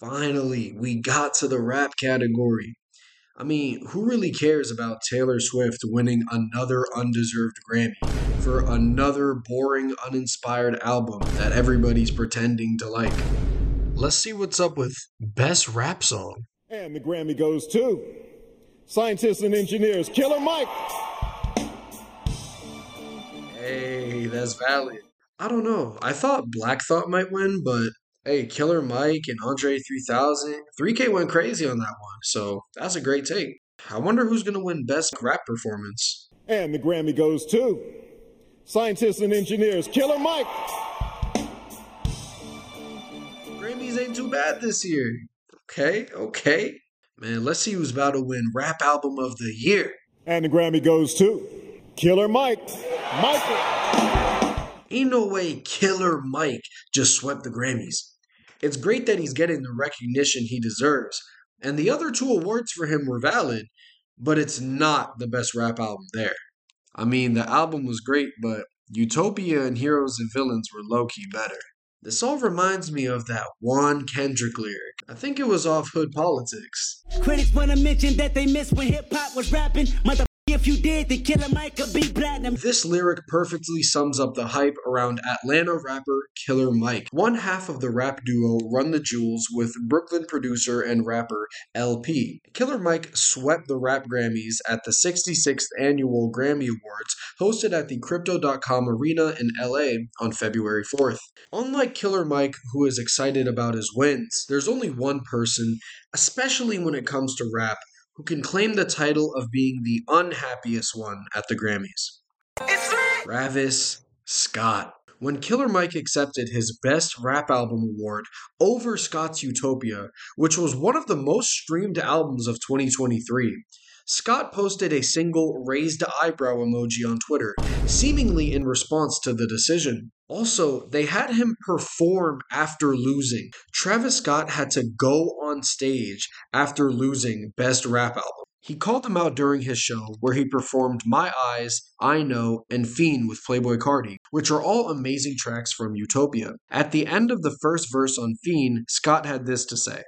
Finally, we got to the rap category. I mean, who really cares about Taylor Swift winning another undeserved Grammy for another boring, uninspired album that everybody's pretending to like? Let's see what's up with Best Rap Song. And the Grammy goes to Scientists and Engineers, Killer Mike. Hey, that's valid. I don't know. I thought Black Thought might win, but Hey, Killer Mike and Andre 3000. 3K went crazy on that one, so that's a great take. I wonder who's going to win Best Rap Performance. And the Grammy goes to Scientists and Engineers, Killer Mike. Grammys ain't too bad this year. Okay, okay. Man, let's see who's about to win Rap Album of the Year. And the Grammy goes to Killer Mike. Michael. Ain't no way Killer Mike just swept the Grammys. It's great that he's getting the recognition he deserves, and the other two awards for him were valid, but it's not the best rap album there. I mean, the album was great, but Utopia and Heroes and Villains were low key better. This all reminds me of that one Kendrick lyric. I think it was off Hood Politics. Critics wanna mention that they missed when hip hop was rapping. Mother if you did, the Killer could be platinum. This lyric perfectly sums up the hype around Atlanta rapper Killer Mike, one half of the rap duo Run the Jewels with Brooklyn producer and rapper El-P. Killer Mike swept the rap Grammys at the 66th annual Grammy Awards hosted at the Crypto.com Arena in LA on February 4th. Unlike Killer Mike, who is excited about his wins, there's only one person, especially when it comes to rap, who can claim the title of being the unhappiest one at the Grammys. Travis Scott. When Killer Mike accepted his Best Rap Album award over Scott's Utopia, which was one of the most streamed albums of 2023, Scott posted a single raised eyebrow emoji on Twitter, seemingly in response to the decision. Also, they had him perform after losing. Travis Scott had to go on stage after losing Best Rap Album. He called them out during his show, where he performed My Eyes, I Know, and Fiend with Playboi Carti, which are all amazing tracks from Utopia. At the end of the first verse on Fiend, Scott had this to say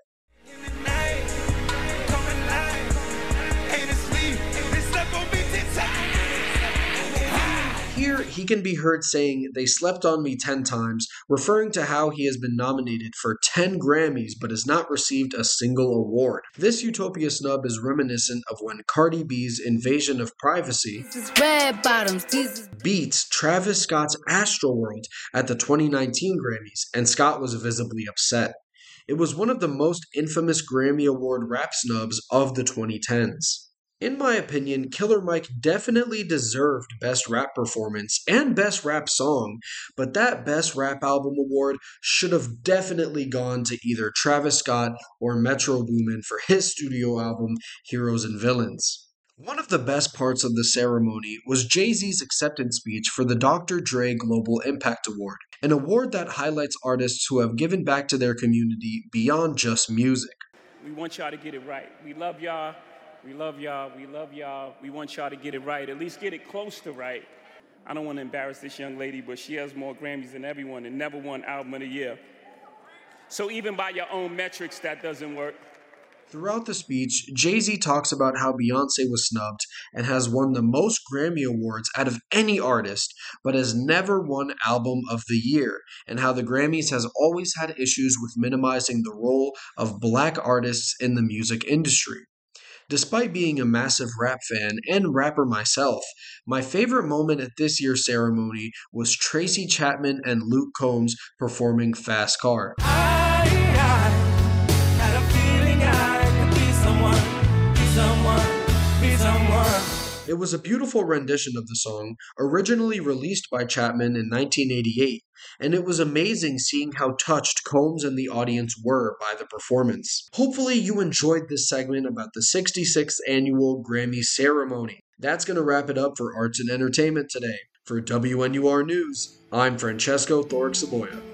he can be heard saying, They slept on me 10 times, referring to how he has been nominated for 10 Grammys but has not received a single award. This Utopia snub is reminiscent of when Cardi B's Invasion of Privacy beats Travis Scott's Astroworld at the 2019 Grammys, and Scott was visibly upset. It was one of the most infamous Grammy Award rap snubs of the 2010s. In my opinion, Killer Mike definitely deserved Best Rap Performance and Best Rap Song, but that Best Rap Album award should have definitely gone to either Travis Scott or Metro Boomin for his studio album Heroes and Villains. One of the best parts of the ceremony was Jay Z's acceptance speech for the Dr. Dre Global Impact Award, an award that highlights artists who have given back to their community beyond just music. We want y'all to get it right. We love y'all. We love y'all. We love y'all. We want y'all to get it right, at least get it close to right. I don't want to embarrass this young lady, but she has more Grammys than everyone and never won Album of the Year. So even by your own metrics, that doesn't work. Throughout the speech, Jay Z talks about how Beyonce was snubbed and has won the most Grammy Awards out of any artist, but has never won Album of the Year, and how the Grammys has always had issues with minimizing the role of black artists in the music industry. Despite being a massive rap fan and rapper myself, my favorite moment at this year's ceremony was Tracy Chapman and Luke Combs performing Fast Car. I, I it was a beautiful rendition of the song, originally released by Chapman in 1988, and it was amazing seeing how touched Combs and the audience were by the performance. Hopefully, you enjoyed this segment about the 66th annual Grammy ceremony. That's going to wrap it up for arts and entertainment today. For WNUR News, I'm Francesco Saboya.